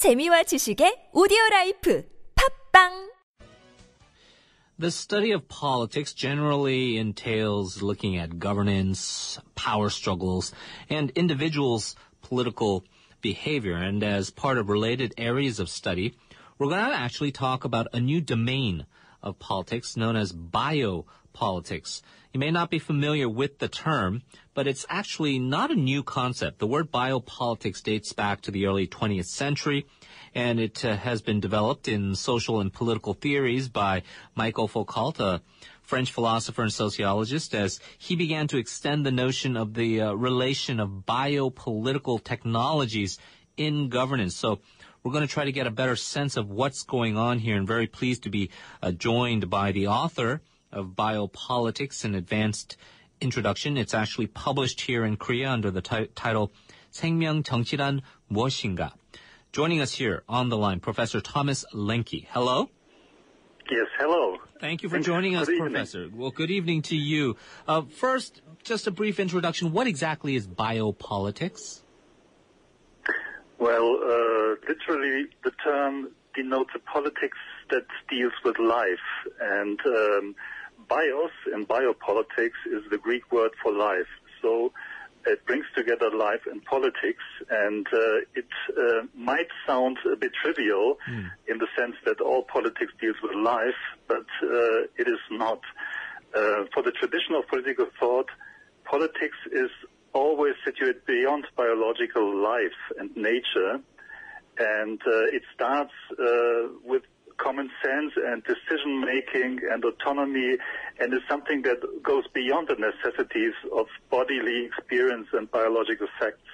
재미와 지식의 오디오 라이프 팝빵 The study of politics generally entails looking at governance, power struggles, and individuals' political behavior. And as part of related areas of study, we're going to actually talk about a new domain of politics known as biopolitics. You may not be familiar with the term, but it's actually not a new concept. The word biopolitics dates back to the early 20th century, and it uh, has been developed in social and political theories by Michael Foucault, a French philosopher and sociologist, as he began to extend the notion of the uh, relation of biopolitical technologies in governance. So we're going to try to get a better sense of what's going on here and very pleased to be uh, joined by the author of Biopolitics and Advanced Introduction. It's actually published here in Korea under the t- title 생명 정치란 무엇인가. Joining us here on the line, Professor Thomas Lemke. Hello. Yes, hello. Thank you for Thanks. joining us, Professor. Well, good evening to you. Uh, first, just a brief introduction. What exactly is biopolitics? Well, uh literally, the term denotes a politics that deals with life, and um, bios in biopolitics is the Greek word for life. So it brings together life and politics, and uh, it uh, might sound a bit trivial in the sense that all politics deals with life, but uh, it is not. Uh, for the tradition of political thought, politics is always situated beyond biological life and nature, and uh, it starts uh, with common sense and decision making and autonomy, and is something that goes beyond the necessities of bodily experience and biological facts.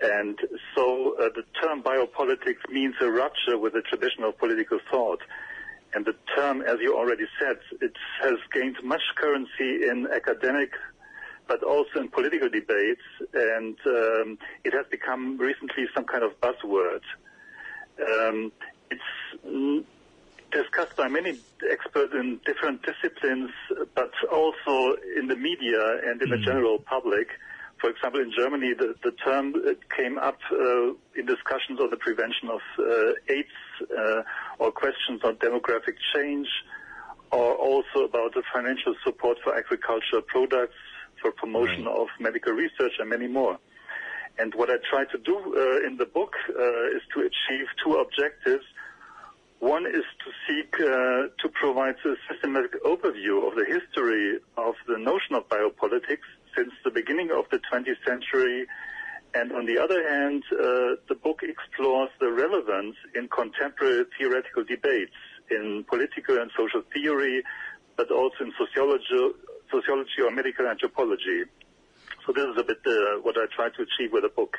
And so uh, the term biopolitics means a rupture with the traditional political thought. And the term, as you already said, it has gained much currency in academic but also in political debates, and um, it has become recently some kind of buzzword. Um, it's discussed by many experts in different disciplines, but also in the media and in the general public. For example, in Germany, the, the term uh, came up uh, in discussions on the prevention of uh, AIDS uh, or questions on demographic change, or also about the financial support for agricultural products, for promotion Right. of medical research, and many more. And what I try to do uh, in the book uh, is to achieve two objectives. One is to seek uh, to provide a systematic overview of the history of the notion of biopolitics since the beginning of the 20th century. And on the other hand, uh, the book explores the relevance in contemporary theoretical debates in political and social theory, but also in sociology, sociology or medical anthropology. So this is a bit uh, what I try to achieve with the book.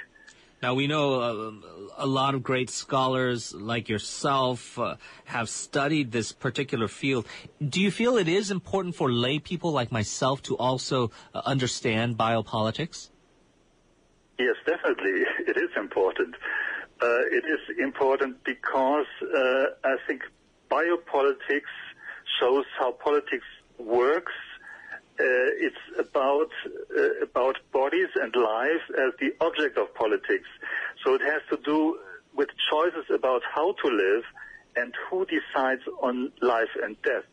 Now we know uh, a lot of great scholars like yourself uh, have studied this particular field. Do you feel it is important for lay people like myself to also uh, understand biopolitics? Yes, definitely. It is important. Uh, it is important because uh, I think biopolitics shows how politics works. Uh, it's about uh, about bodies and life as the object of politics. So it has to do with choices about how to live and who decides on life and death.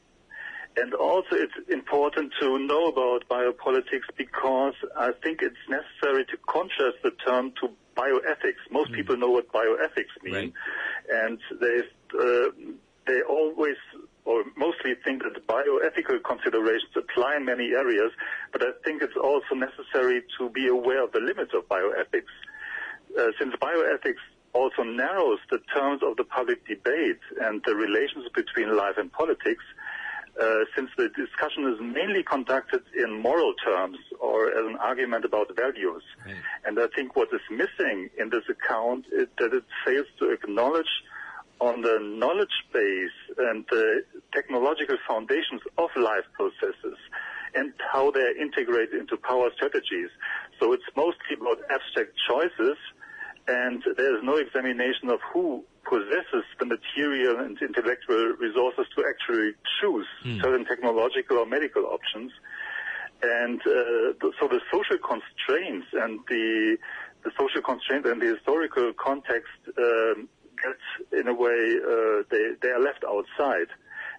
And also it's important to know about biopolitics because I think it's necessary to contrast the term to bioethics. Most people know what bioethics mean. Right. And they, uh, they always or mostly think that bioethical considerations apply in many areas, but I think it's also necessary to be aware of the limits of bioethics. Uh, since bioethics also narrows the terms of the public debate and the relations between life and politics, uh, since the discussion is mainly conducted in moral terms or as an argument about values. Right. And I think what is missing in this account is that it fails to acknowledge on the knowledge base and the technological foundations of life processes and how they're integrated into power strategies. So it's mostly about abstract choices and there's no examination of who possesses the material and intellectual resources to actually choose certain technological or medical options. And uh, th- so the social constraints and the, the social constraints and the historical context um, in a way, uh, they, they are left outside.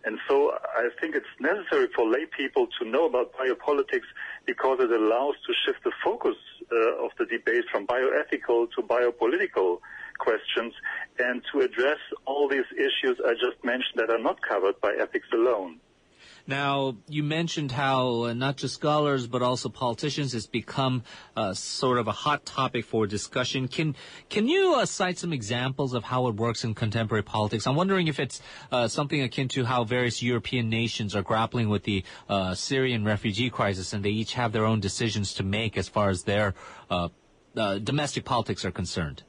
And so I think it's necessary for lay people to know about biopolitics because it allows to shift the focus uh, of the debate from bioethical to biopolitical questions and to address all these issues I just mentioned that are not covered by ethics alone. Now, you mentioned how uh, not just scholars but also politicians has become uh, sort of a hot topic for discussion. Can can you uh, cite some examples of how it works in contemporary politics? I'm wondering if it's uh, something akin to how various European nations are grappling with the uh, Syrian refugee crisis, and they each have their own decisions to make as far as their uh, domestic politics are concerned.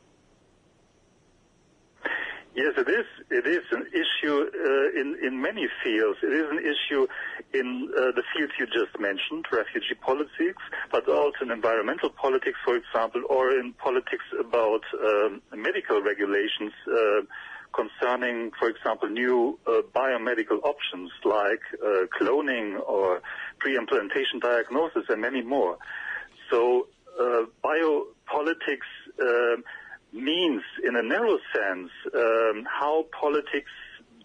Yes, it is. It is an issue uh, in in many fields. It is an issue in uh, the fields you just mentioned, refugee politics, but also in environmental politics, for example, or in politics about um, medical regulations uh, concerning, for example, new uh, biomedical options like uh, cloning or pre-implantation diagnosis, and many more. So, uh, biopolitics. Means, in a narrow sense, um, how politics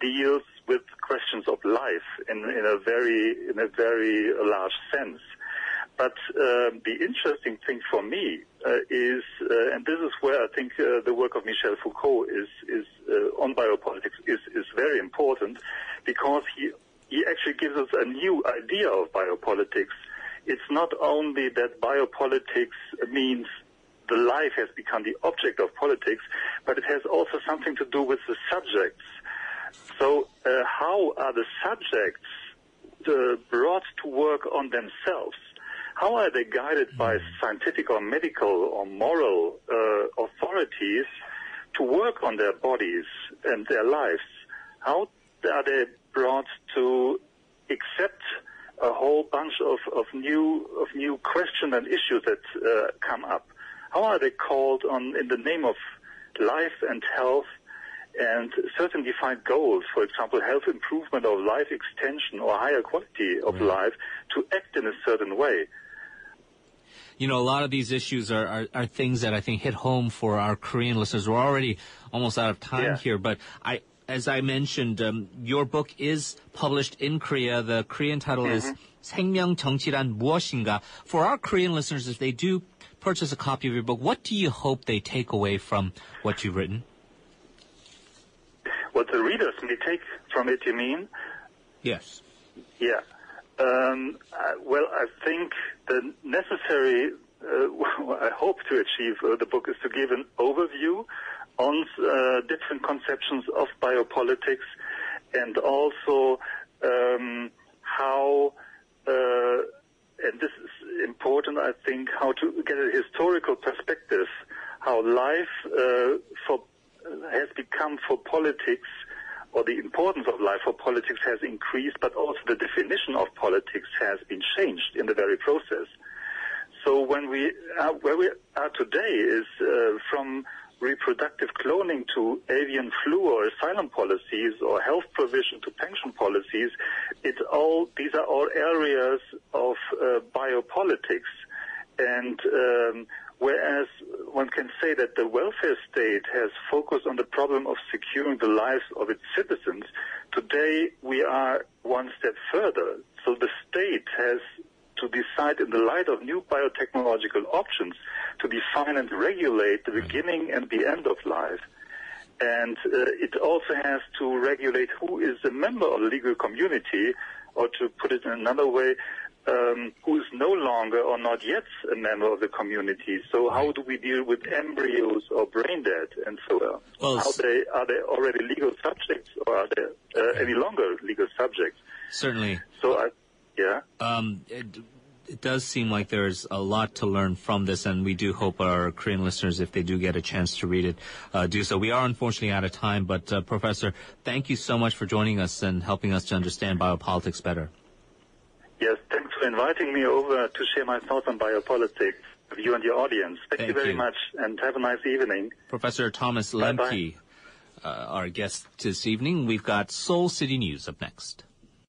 deals with questions of life in, in a very in a very large sense. But uh, the interesting thing for me uh, is, uh, and this is where I think uh, the work of Michel Foucault is is uh, on biopolitics is is very important, because he he actually gives us a new idea of biopolitics. It's not only that biopolitics means the life has become the object of politics, but it has also something to do with the subjects. So uh, how are the subjects uh, brought to work on themselves? How are they guided by hmm. scientific or medical or moral uh, authorities to work on their bodies and their lives? How are they brought to accept a whole bunch of, of new of new questions and issues that uh, come up? how are they called on in the name of life and health and certain defined goals, for example, health improvement or life extension or higher quality of right. life, to act in a certain way. You know, a lot of these issues are, are, are, things that I think hit home for our Korean listeners. We're already almost out of time yeah. here, but I, as I mentioned, um, your book is published in Korea. The Korean title mm-hmm. is 생명 정치란 무엇인가. For our Korean listeners, if they do purchase a copy of your book, what do you hope they take away from what you've written? What the readers may take from it, you mean? Yes. Yeah. Um, uh, well, I think the necessary, uh, I hope to achieve uh, the book is to give an overview on uh, different conceptions of biopolitics and also um, how uh, and this is important, I think, how to get a historical perspective, how life uh, for, has become for politics, or the importance of life for politics has increased, but also the definition of politics has been changed in the very process. So when we are, where we are today is uh, from reproductive cloning to avian flu or asylum policies or health provision to pension policies, it's all, these are all areas of uh, biopolitics. And um, whereas one can say that the welfare state has focused on the problem of securing the lives of its citizens, today we are one step further. So the state has to decide in the light of new biotechnological options to define and regulate the beginning and the end of life. And uh, it also has to regulate who is a member of the legal community, or to put it in another way, um, who is no longer or not yet a member of the community. So how do we deal with embryos or brain dead and so on? Well, how they, are they already legal subjects or are they uh, any longer legal subjects? Certainly. So I, yeah. Um, it does seem like there's a lot to learn from this, and we do hope our Korean listeners, if they do get a chance to read it, uh, do so. We are unfortunately out of time, but uh, Professor, thank you so much for joining us and helping us to understand biopolitics better. Yes, thanks for inviting me over to share my thoughts on biopolitics with you and your audience. Thank, thank you very you. much, and have a nice evening. Professor Thomas Lemke, uh, our guest this evening. We've got Seoul City News up next.